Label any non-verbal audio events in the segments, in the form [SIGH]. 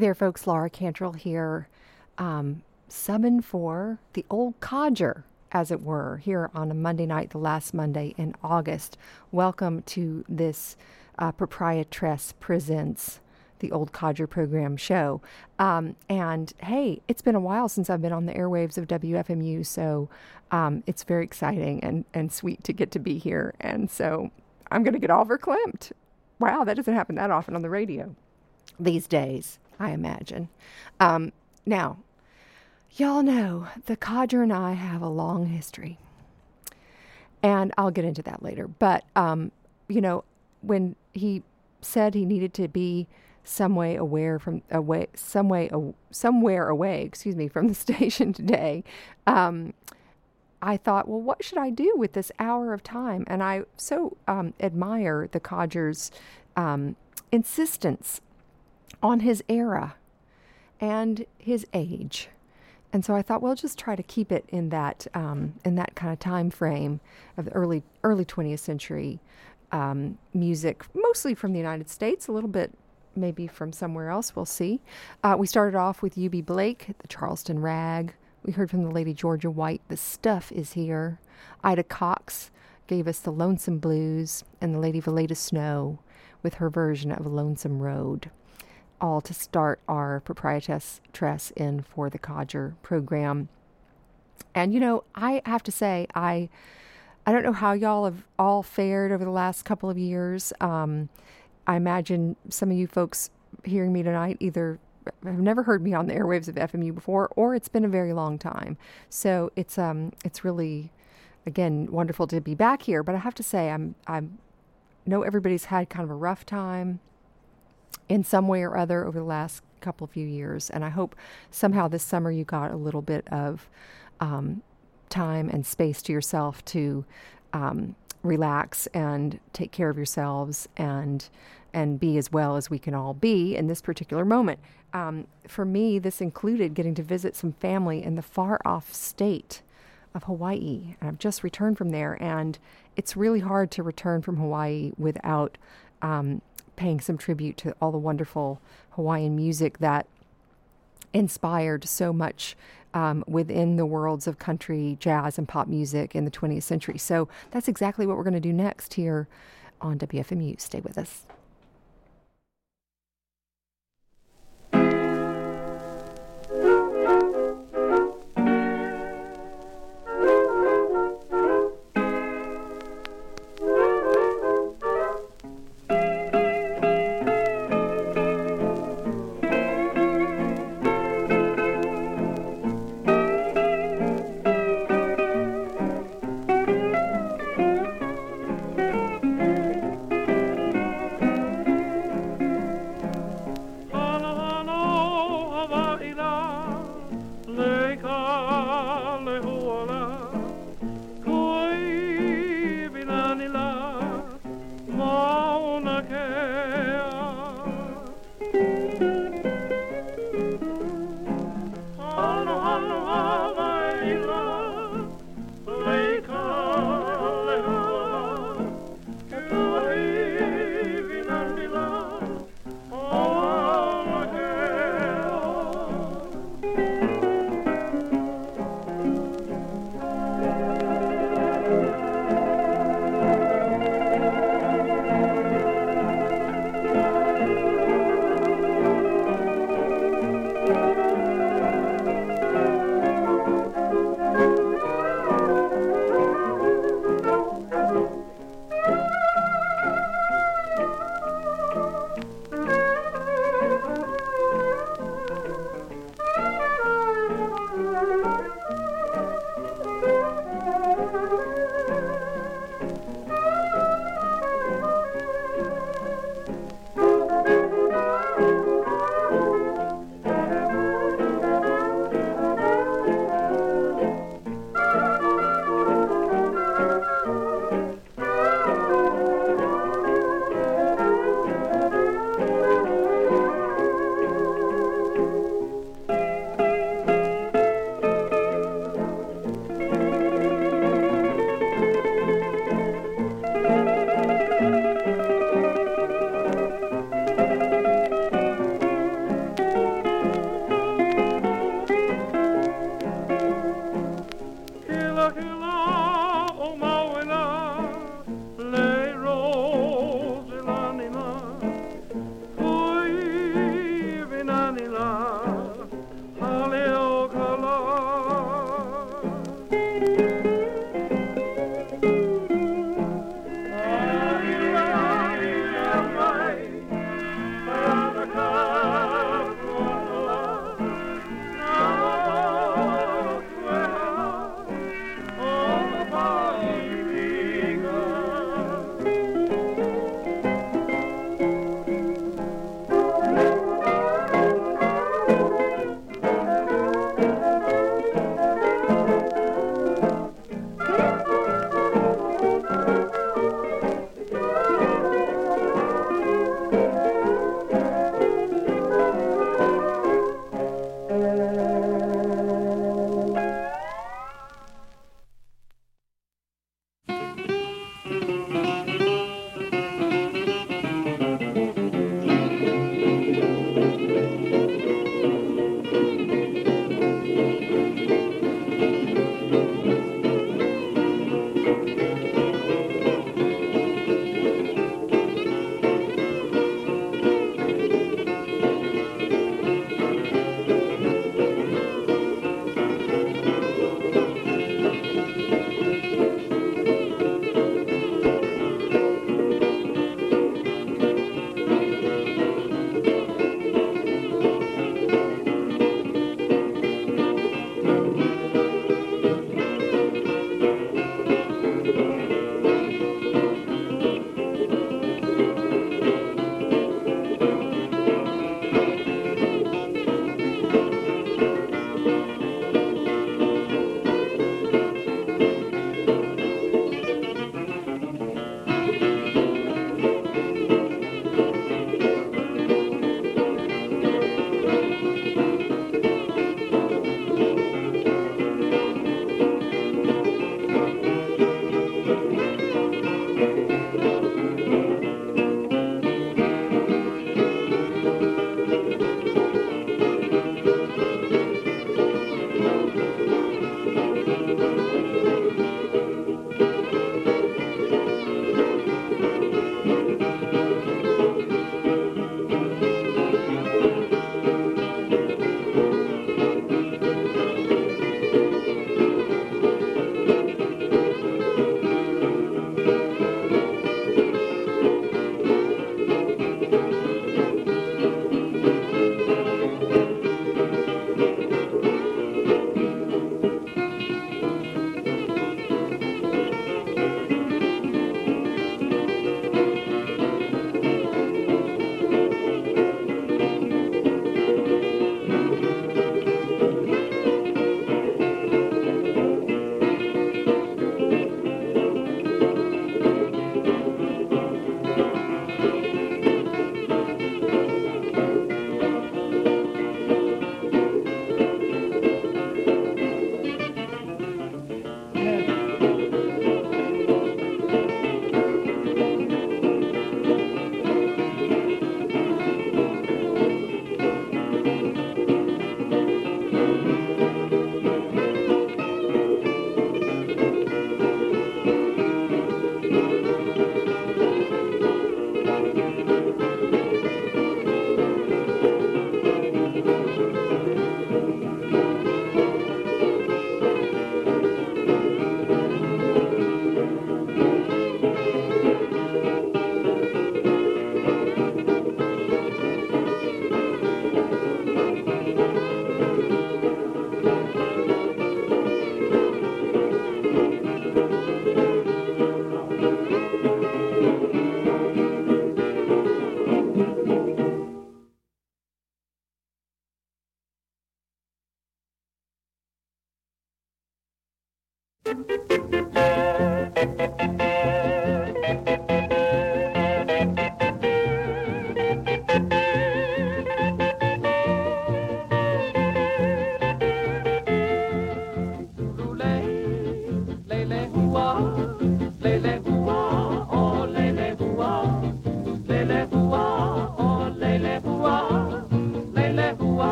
There, folks. Laura Cantrell here, um, summon for the old codger, as it were, here on a Monday night, the last Monday in August. Welcome to this uh, Proprietress Presents the Old Codger Program show. Um, and hey, it's been a while since I've been on the airwaves of WFMU, so um, it's very exciting and, and sweet to get to be here. And so I'm going to get all verklempt. Wow, that doesn't happen that often on the radio these days, I imagine. Um, now, y'all know the codger and I have a long history, and I'll get into that later. But um, you know, when he said he needed to be some way aware from away, some way somewhere away, excuse me, from the [LAUGHS] station today. Um, I thought, well, what should I do with this hour of time? And I so um, admire the codger's um, insistence on his era and his age. And so I thought, well, just try to keep it in that um, in that kind of time frame of the early early 20th century um, music, mostly from the United States, a little bit maybe from somewhere else. We'll see. Uh, we started off with Eubie Blake, the Charleston Rag. We heard from the Lady Georgia White, The Stuff Is Here. Ida Cox gave us the Lonesome Blues, and the Lady Valaida Snow with her version of a Lonesome Road all to start our proprietress tress in for the codger program. And you know i have to say i i don't know how y'all have all fared over the last couple of years. Um, i imagine some of you folks hearing me tonight either have never heard me on the airwaves of fmu before or it's been a very long time. So it's um it's really again wonderful to be back here. But i have to say i'm i'm know everybody's had kind of a rough time in some way or other over the last couple of few years. And I hope somehow this summer you got a little bit of um, time and space to yourself to um, relax and take care of yourselves and and be as well as we can all be in this particular moment. Um, for me, this included getting to visit some family in the far off state of Hawaii. And I've just returned from there, and it's really hard to return from Hawaii without um, paying some tribute to all the wonderful Hawaiian music that inspired so much um, within the worlds of country, jazz, and pop music in the 20th century. So that's exactly what we're going to do next here on WFMU. Stay with us.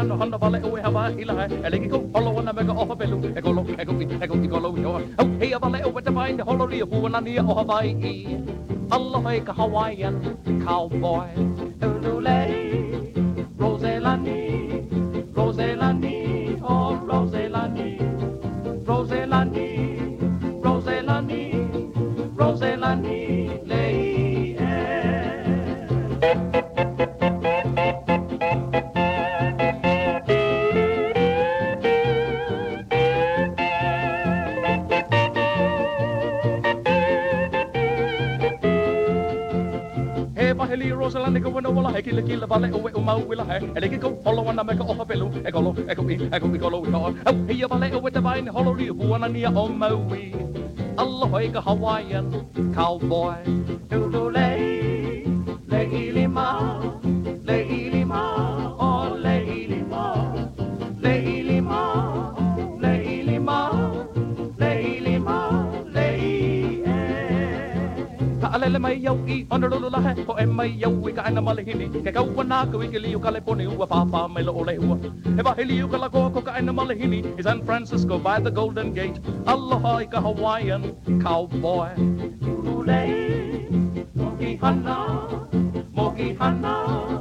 Ano hana vale o e hava ila hai e leki ko holo ana mega o habelu e kolo e ko e ko i kolo yo. Au hei vale o te vai ne holo ria puana ni o Hawaii Allah hai ka Hawaiian cowboy kila kila vale o we o mau wila he. Ele ki ko holo wana me ko oha pelu e kolo e ko i e ko i kolo i ko au he ya vale o we te vain holo ri buana ni o mau wi Allah hoi Hawaiian cowboy i malihini. Ke kau wana ka wiki liu ka le poni ua papa me lo ole ua He wahi liu ka la koa ko ka ena malihini. I San Francisco by the Golden Gate. Aloha i ka Hawaiian cowboy. Ule Moki hana Moki hana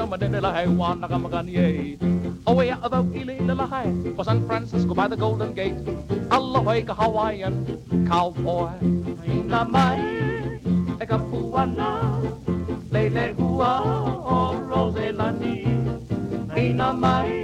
up and then la hai wan naga magani Oh, yeah, about la hai for San Francisco by the Golden Gate. Aloha ka Hawaiian cowboy. Na mai e ka puana le le hua o Roselani. Ina mai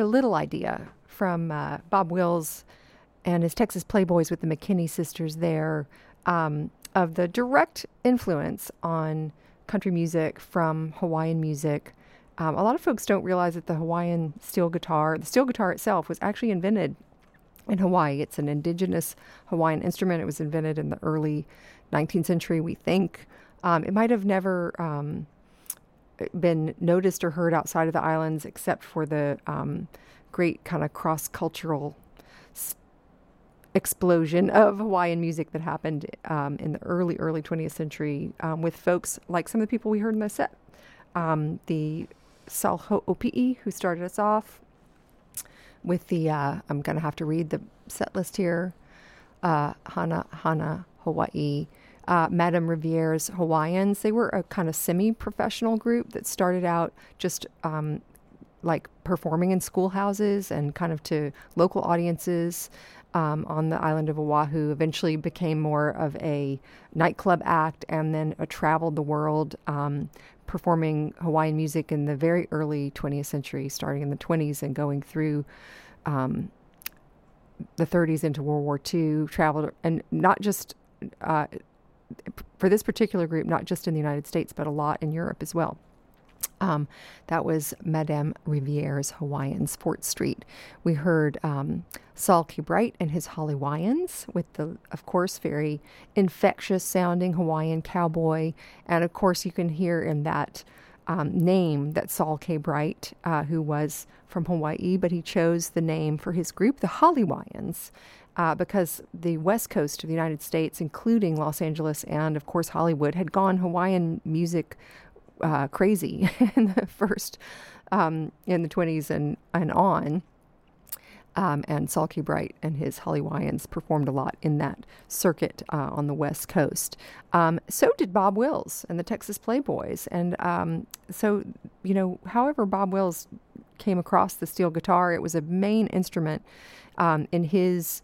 get a little idea from uh, Bob Wills and his Texas Playboys with the McKinney sisters there um, of the direct influence on country music from Hawaiian music. Um, a lot of folks don't realize that the Hawaiian steel guitar, the steel guitar itself, was actually invented in Hawaii. It's an indigenous Hawaiian instrument. It was invented in the early 19th century, we think. Um, it might have never um, been noticed or heard outside of the islands except for the um, great kind of cross cultural explosion of Hawaiian music that happened um, in the early, early 20th century um, with folks like some of the people we heard in the set. Um, the Sol Ho'opi'i, who started us off with the, uh, I'm going to have to read the set list here uh, Hana Hana Hawaii, uh, Madame Riviere's Hawaiians. They were a kind of semi professional group that started out just um, like performing in schoolhouses and kind of to local audiences um, on the island of Oahu. Eventually became more of a nightclub act and then uh, traveled the world. Um, performing Hawaiian music in the very early 20th century, starting in the 20s and going through um, the 30s into World War II, traveled, and not just uh, for this particular group, not just in the United States, but a lot in Europe as well. Um, that was Madame Riviere's Hawaiians, Fort Street. We heard um, Sol K. Bright and his Hawaiians with the, of course, very infectious sounding Hawaiian cowboy. And of course, you can hear in that um, name that Sol K. Bright, uh, who was from Hawaii, but he chose the name for his group, the Hollywaiians, uh, because the west coast of the United States, including Los Angeles and, of course, Hollywood, had gone Hawaiian music uh, crazy [LAUGHS] in the first, um, in the 20s and, and on. Um, and Sol K. Bright and his Hollywaiians performed a lot in that circuit uh, on the West Coast. Um, so did Bob Wills and the Texas Playboys. And um, so, you know, however Bob Wills came across the steel guitar, it was a main instrument um, in his.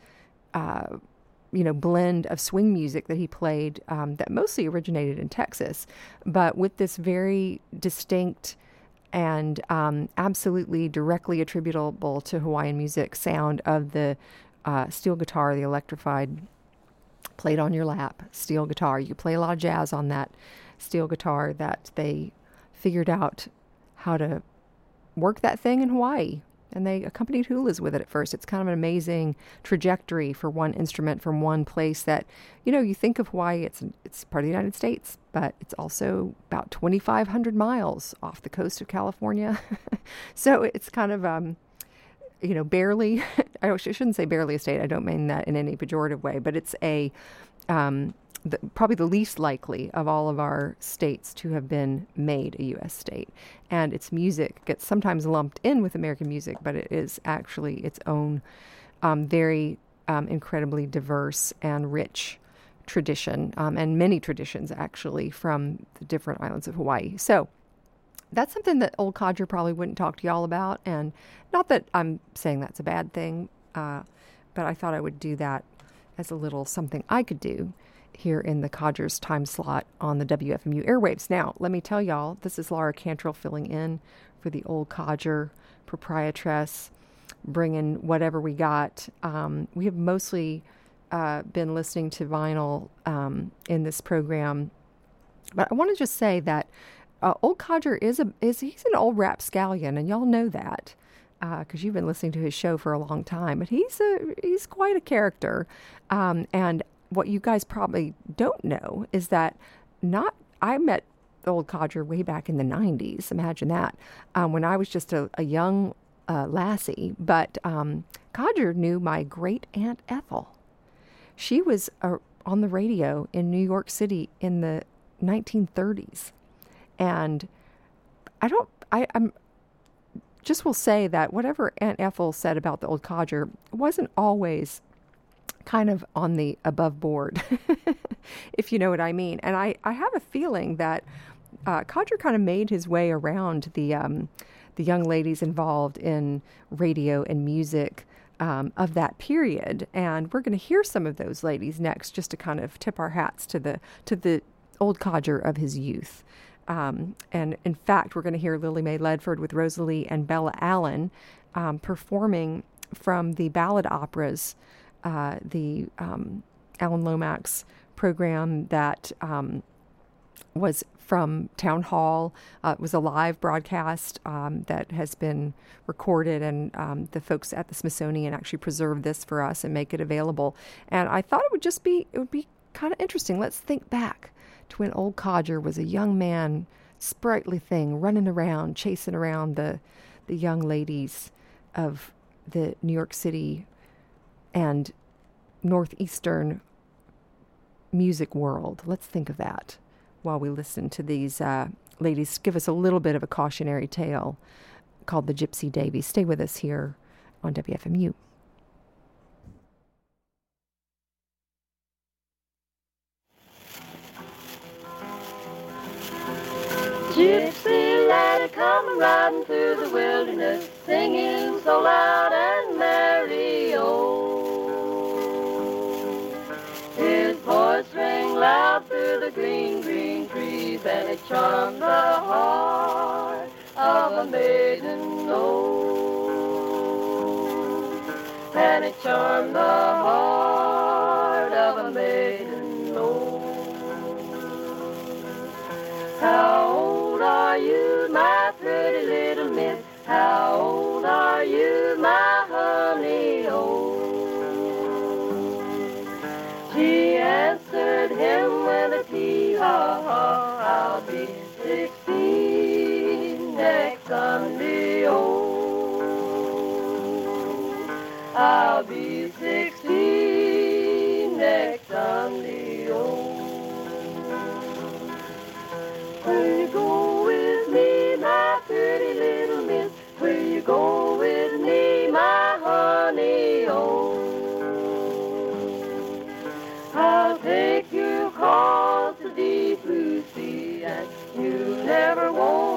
You know, blend of swing music that he played um, that mostly originated in Texas, but with this very distinct and um, absolutely directly attributable to Hawaiian music sound of the uh, steel guitar, the electrified, played on your lap steel guitar. You play a lot of jazz on that steel guitar that they figured out how to work that thing in Hawaii. And they accompanied hulas with it at first. It's kind of an amazing trajectory for one instrument from one place that, you know, you think of Hawaii, it's, it's part of the United States, but it's also about 2,500 miles off the coast of California. [LAUGHS] so it's kind of, um, you know, barely, [LAUGHS] I shouldn't say barely a state. I don't mean that in any pejorative way, but it's a, um, the, probably the least likely of all of our states to have been made a U.S. state. And its music gets sometimes lumped in with American music, but it is actually its own um, very um, incredibly diverse and rich tradition, um, and many traditions actually from the different islands of Hawaii. So that's something that Old Codger probably wouldn't talk to y'all about. And not that I'm saying that's a bad thing, uh, but I thought I would do that as a little something I could do here in the Codgers time slot on the WFMU airwaves. Now, let me tell y'all, this is Laura Cantrell filling in for the old Codger proprietress, bringing whatever we got. Um, we have mostly uh, been listening to vinyl um, in this program, but I want to just say that uh, old Codger is a is he's an old rapscallion, and y'all know that because uh, you've been listening to his show for a long time. But he's a he's quite a character, um, and what you guys probably don't know is that not I met the old codger way back in the 90s. Imagine that. Um, when I was just a, a young uh, lassie. But um, Codger knew my great aunt Ethel. she was uh, on the radio in New York City in the 1930s. And I don't, I, I'm just will say that whatever Aunt Ethel said about the old codger wasn't always kind of on the above board, [LAUGHS] if you know what I mean. And I, I have a feeling that uh, Codger kind of made his way around the um, the young ladies involved in radio and music um, of that period, and we're going to hear some of those ladies next, just to kind of tip our hats to the to the old Codger of his youth. Um, and in fact, we're going to hear Lily May Ledford with Rosalie and Bella Allen um, performing from the ballad operas, uh, the um, Alan Lomax program that um, was from Town Hall. Uh, it was a live broadcast um, that has been recorded, and um, the folks at the Smithsonian actually preserved this for us and make it available. And I thought it would just be it would be kind of interesting. Let's think back to when old Codger was a young man, sprightly thing, running around, chasing around the the young ladies of the New York City and northeastern music world. Let's think of that while we listen to these uh, ladies give us a little bit of a cautionary tale called the Gypsy Davy. Stay with us here on WFMU. Gypsy lad come riding through the wilderness, singing so loud and merry, oh. Voice rang loud through the green, green trees, and it charmed the heart of a maiden, oh. And it charmed the heart of a maiden, oh. How old are you, my pretty little miss? How Oh, I'll be sixteen next Sunday. Oh. Will you go with me, my pretty little miss? Will you go with me, my honey? Oh, I'll take you across the deep blue sea, and you never want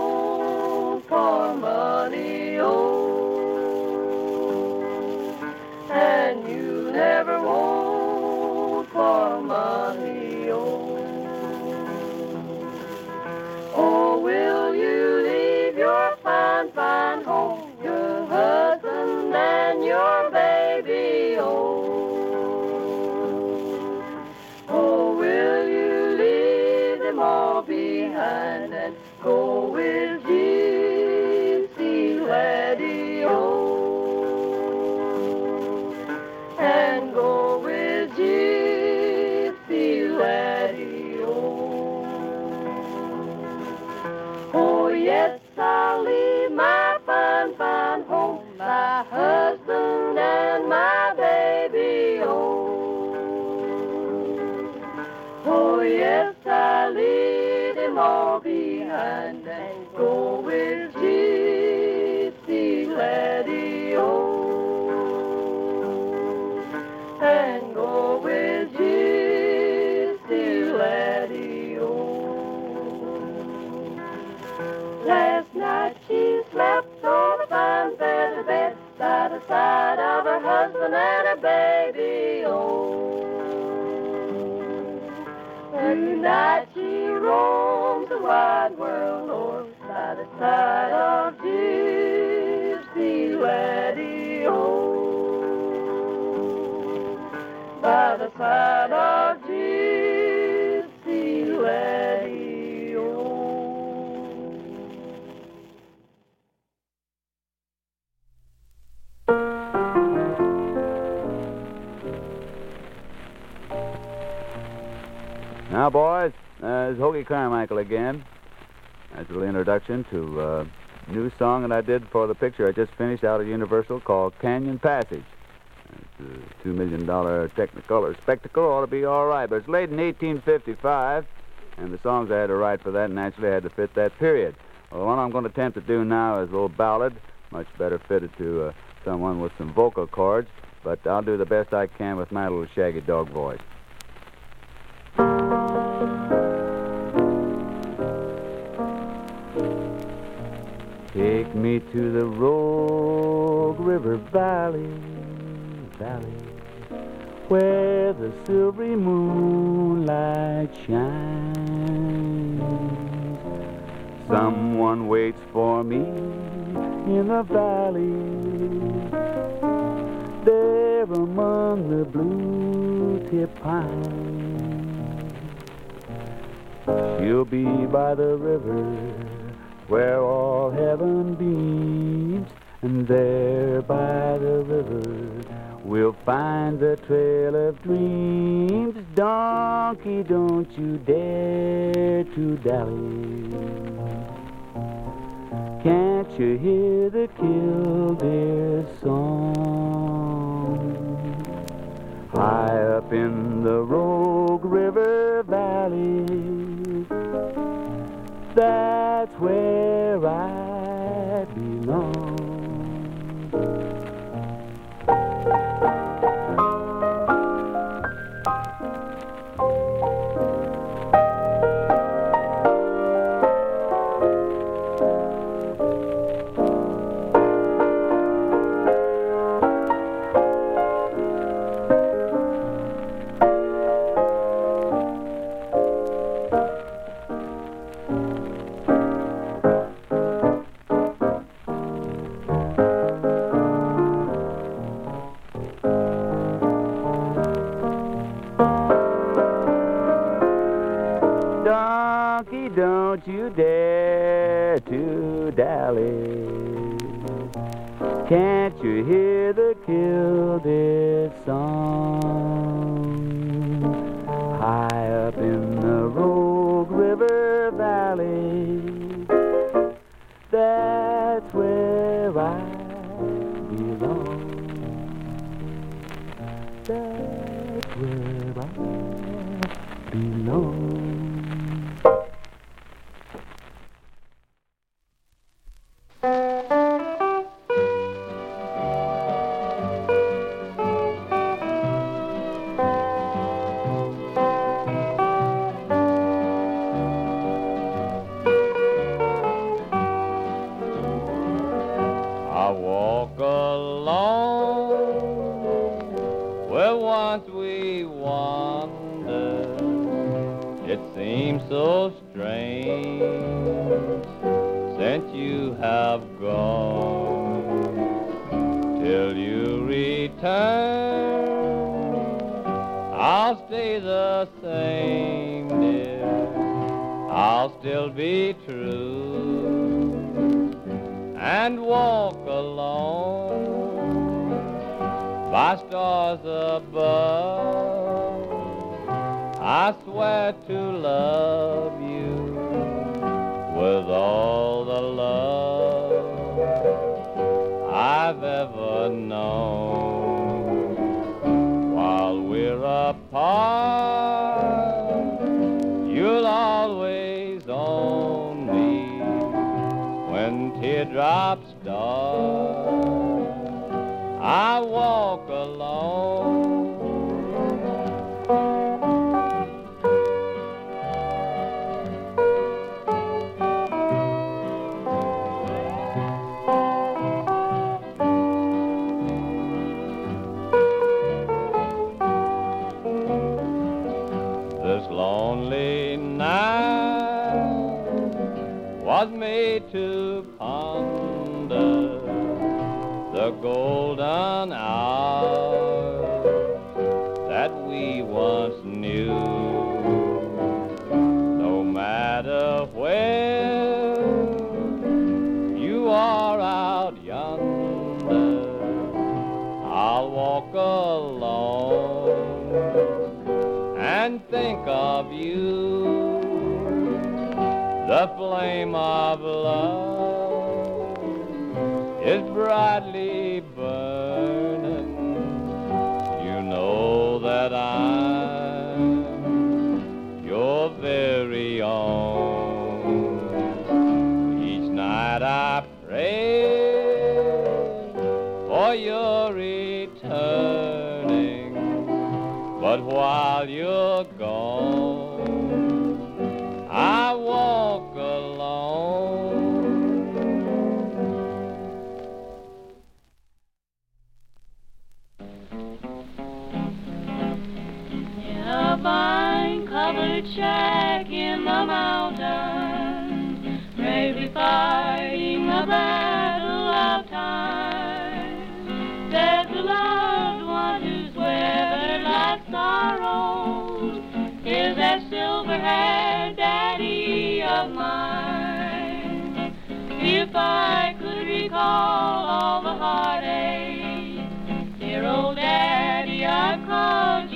Now, boys, uh, it's Hoagy Carmichael again. That's a little introduction to a new song that I did for the picture I just finished out at Universal called Canyon Passage. It's a $2 million Technicolor spectacle ought to be all right. But it's late in 1855, and the songs I had to write for that naturally had to fit that period. Well, the one I'm going to attempt to do now is a little ballad, much better fitted to uh, someone with some vocal cords, but I'll do the best I can with my little shaggy dog voice. Take me to the Rogue River Valley, valley, where the silvery moonlight shines. Someone waits for me in the valley, there among the blue tip pines. She'll be by the river where all heaven beams, and there by the river we'll find the trail of dreams. Donkey, don't you dare to dally. Can't you hear the killdeer song? High up in the Rogue River Valley, that's where I dally. Can't you hear the killdeer golden hours that we once knew. No matter where you are out yonder, I'll walk alone and think of you. The flame of love is brightly shack in the mountains, bravely fighting the battle of time. There's a loved one who's weathered like sorrows, is that silver-haired daddy of mine. If I could recall all the heartache, dear old daddy, I've called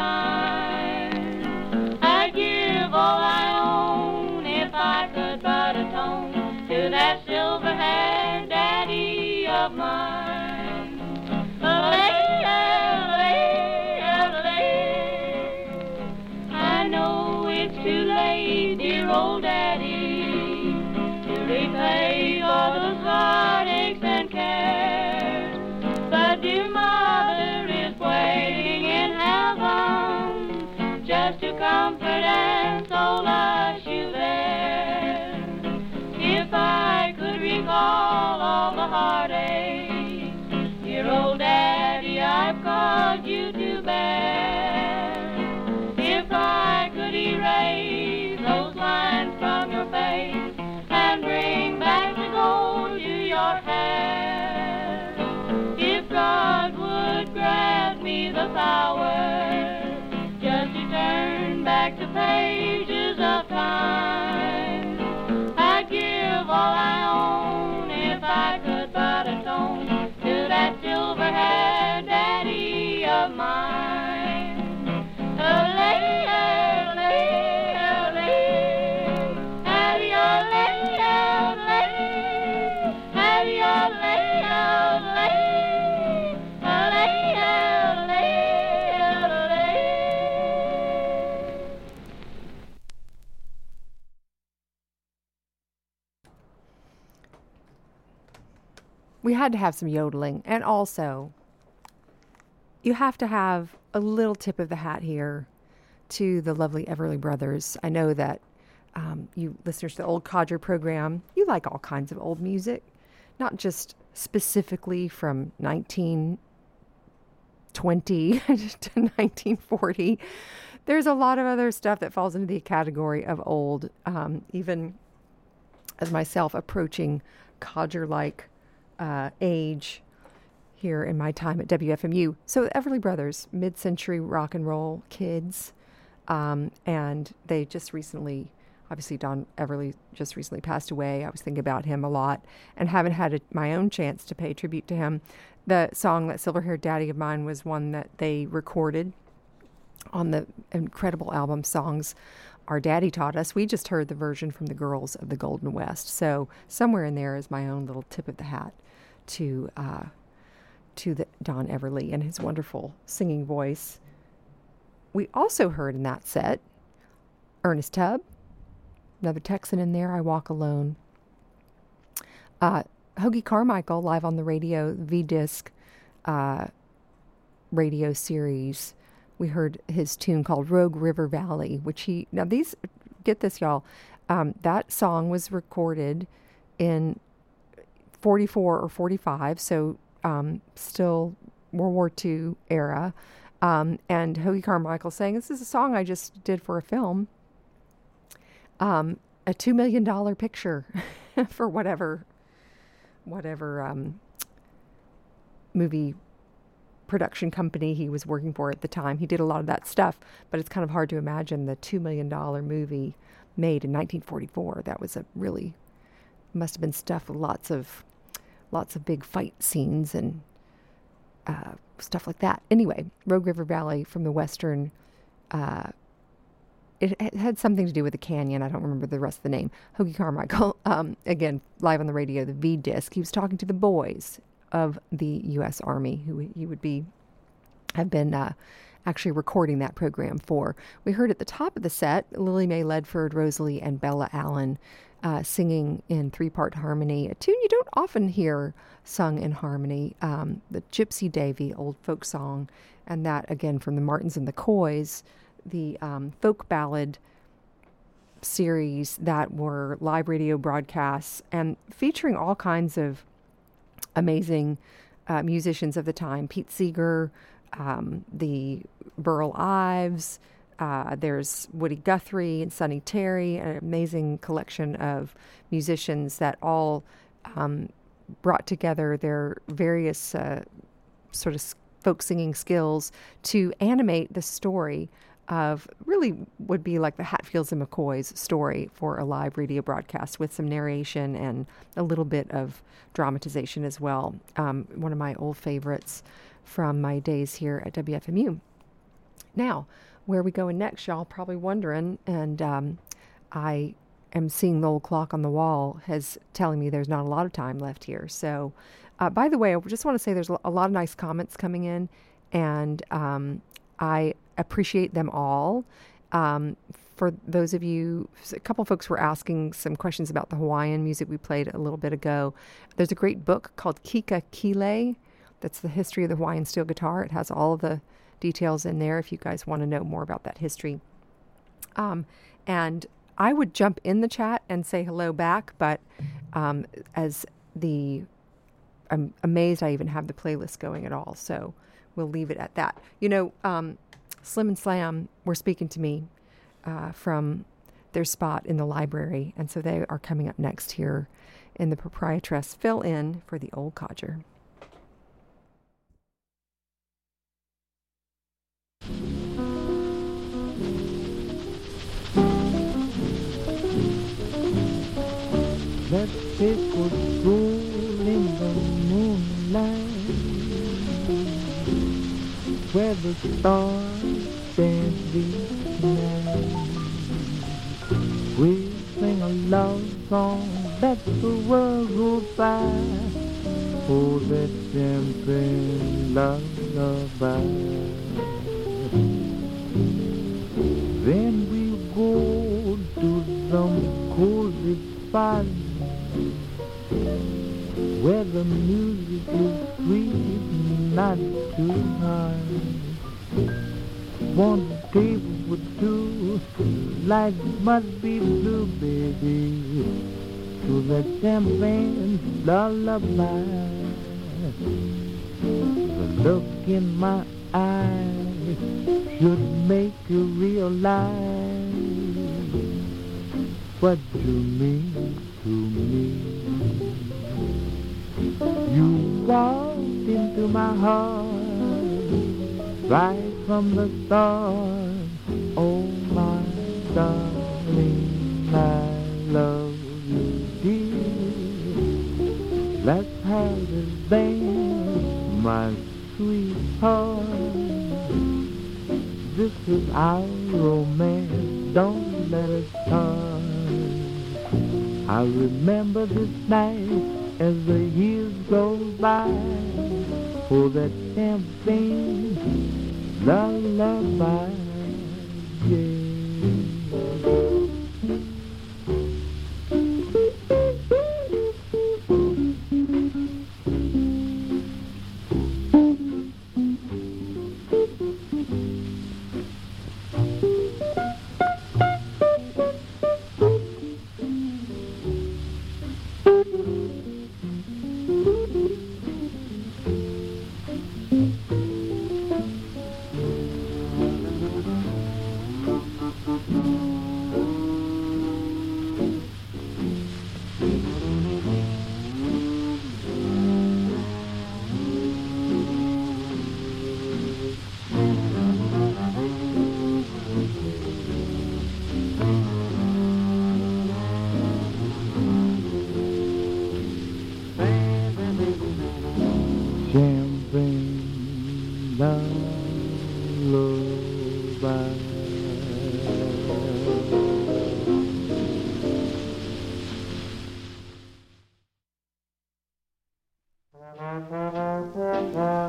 time, I'd give all I own if I could but atone to that silver-haired daddy of mine. I know it's too late, dear old daddy, all the heartaches, dear old daddy, I've called you to bear. If I could erase those lines from your face and bring back the gold to your hair, if God would grant me the power just to turn back the pages of time, I'd give all I own We had to have some yodeling. And also, you have to have a little tip of the hat here to the lovely Everly Brothers. I know that um, you listeners to the old Codger program, you like all kinds of old music, not just specifically from 1920 [LAUGHS] to 1940. There's a lot of other stuff that falls into the category of old, um, even as myself approaching codger like uh, age here in my time at WFMU. So, Everly Brothers, mid century rock and roll kids. Um, and they just recently, obviously, Don Everly just recently passed away. I was thinking about him a lot and haven't had a, my own chance to pay tribute to him. The song, That Silver Haired Daddy of Mine, was one that they recorded on the incredible album Songs Our Daddy Taught Us. We just heard the version from the girls of the Golden West. So somewhere in there is my own little tip of the hat to uh, to the Don Everly and his wonderful singing voice. We also heard in that set Ernest Tubb, another Texan in there, I Walk Alone. Uh, Hoagy Carmichael live on the radio, V Disc uh, radio series. We heard his tune called Rogue River Valley, which he, now these, get this, y'all. Um, that song was recorded in 44 or 45, so um, still World War II era. Um, and Hoagy Carmichael saying, This is a song I just did for a film. Um, a $2 million picture [LAUGHS] for whatever, whatever um, movie production company he was working for at the time. He did a lot of that stuff, but it's kind of hard to imagine the $2 million movie made in 1944. That was a really, must have been stuff with lots of, lots of big fight scenes and uh, stuff like that. Anyway, Rogue River Valley from the western, uh, it, had something to do with the canyon. I don't remember the rest of the name. Hoagy Carmichael, [LAUGHS] um, again, live on the radio, the V disc. He was talking to the boys of the U.S. Army, who he would be have been uh, actually recording that program for. We heard at the top of the set Lily May Ledford, Rosalie, and Bella Allen uh, singing in three part harmony, a tune you don't often hear sung in harmony, um, the Gypsy Davy old folk song, and that again from the Martins and the Coys, the um, folk ballad series that were live radio broadcasts and featuring all kinds of amazing uh, musicians of the time Pete Seeger, um, the Burl Ives. Uh, there's Woody Guthrie and Sonny Terry, an amazing collection of musicians that all um, brought together their various uh, sort of folk singing skills to animate the story of really would be like the Hatfields and McCoys story for a live radio broadcast with some narration and a little bit of dramatization as well. Um, one of my old favorites from my days here at WFMU. Now, where we going next? Y'all probably wondering, and um, I am seeing the old clock on the wall has telling me there's not a lot of time left here. So, uh, by the way, I just want to say there's a lot of nice comments coming in, and um, I appreciate them all. Um, for those of you, a couple folks were asking some questions about the Hawaiian music we played a little bit ago. There's a great book called Kika Kila. That's the history of the Hawaiian steel guitar. It has all of the details in there if you guys want to know more about that history. Um, and I would jump in the chat and say hello back, but um, as the I'm amazed I even have the playlist going at all. So we'll leave it at that. You know, um, Slim and Slam were speaking to me uh, from their spot in the library, and so they are coming up next here in the proprietress fill in for the old codger. Let's take a in the moonlight where the stars dance each night. We sing a love song that the world goes by. Oh, that champagne lullaby. Then we go to some cozy spot where the music is sweet, not too high. One table for two, life must be blue, baby, to the champagne lullaby. The look in my eyes should make you realize what you mean to me. You walked into my heart right from the start. Oh, my darling, I love you, dear. Let's have this dance, my sweetheart. Is our romance, don't let it start. I remember this night as the years go by for that champagne lullaby. Yeah.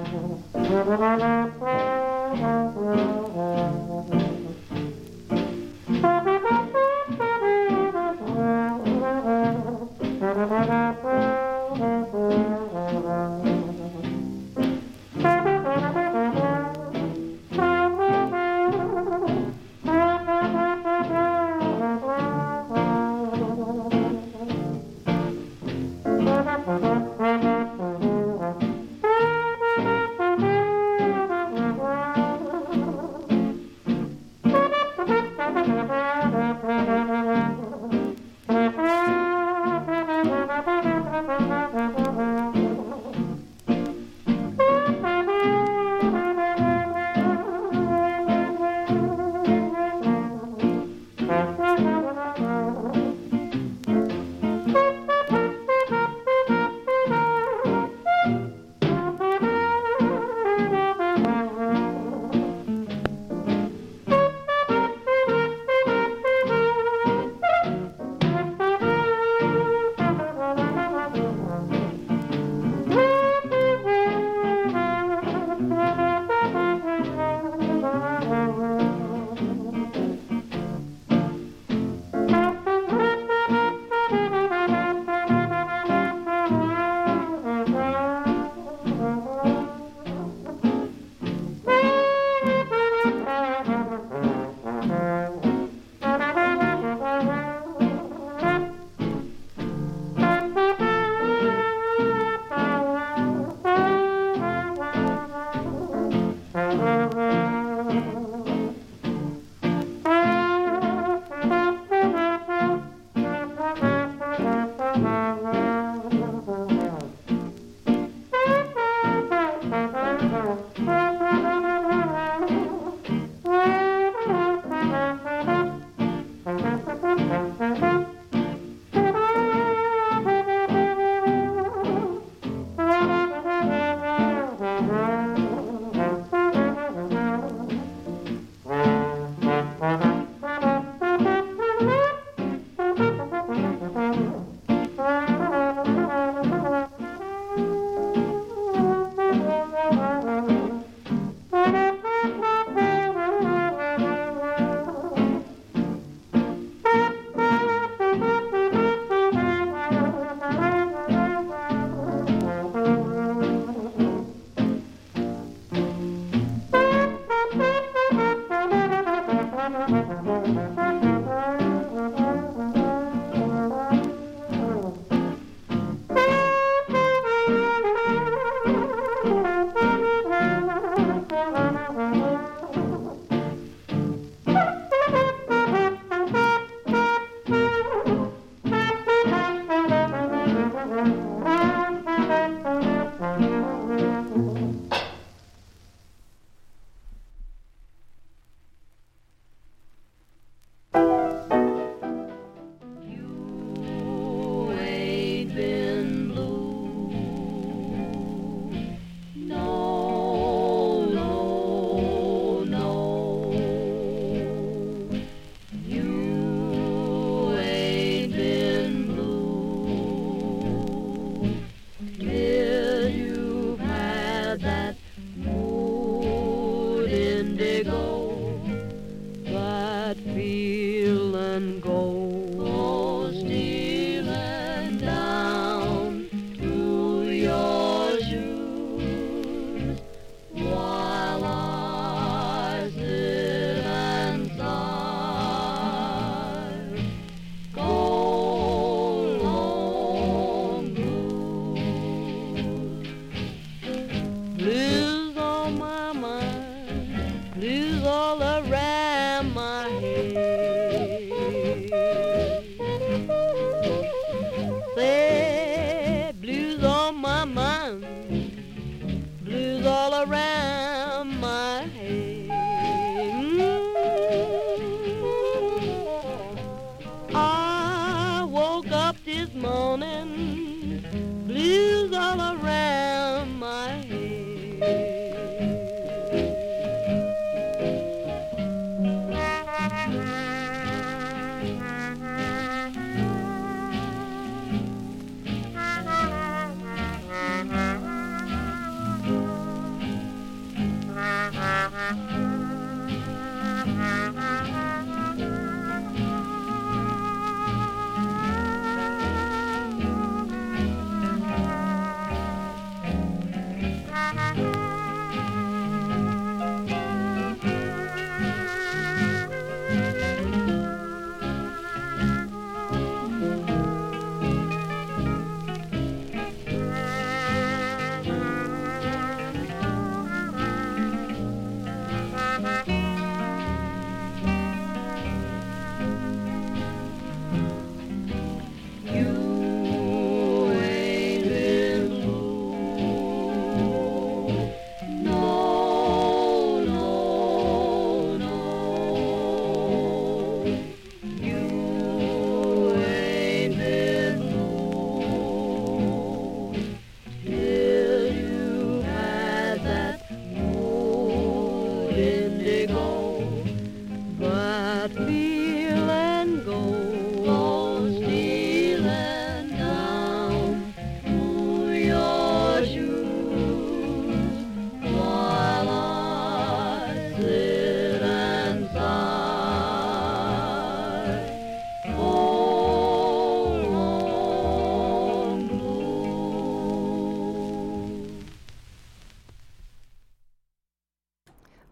Thank you.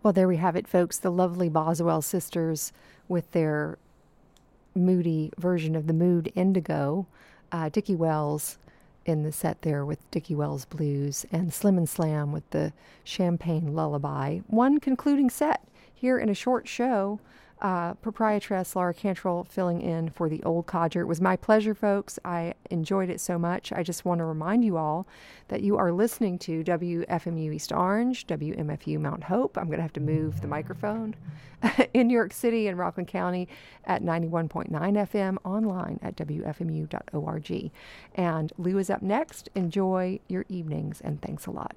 Well, there we have it, folks. The lovely Boswell sisters with their moody version of the mood Indigo. Uh, Dicky Wells in the set there with Dicky Wells Blues and Slim and Slam with the Champagne Lullaby. One concluding set here in a short show uh, proprietress Laura Cantrell filling in for the old codger. It was my pleasure, folks. I enjoyed it so much. I just want to remind you all that you are listening to WFMU East Orange, WMFU Mount Hope. I'm going to have to move the microphone [LAUGHS] in New York City and Rockland County at 91.9 FM online at WFMU.org. And Lou is up next. Enjoy your evenings and thanks a lot.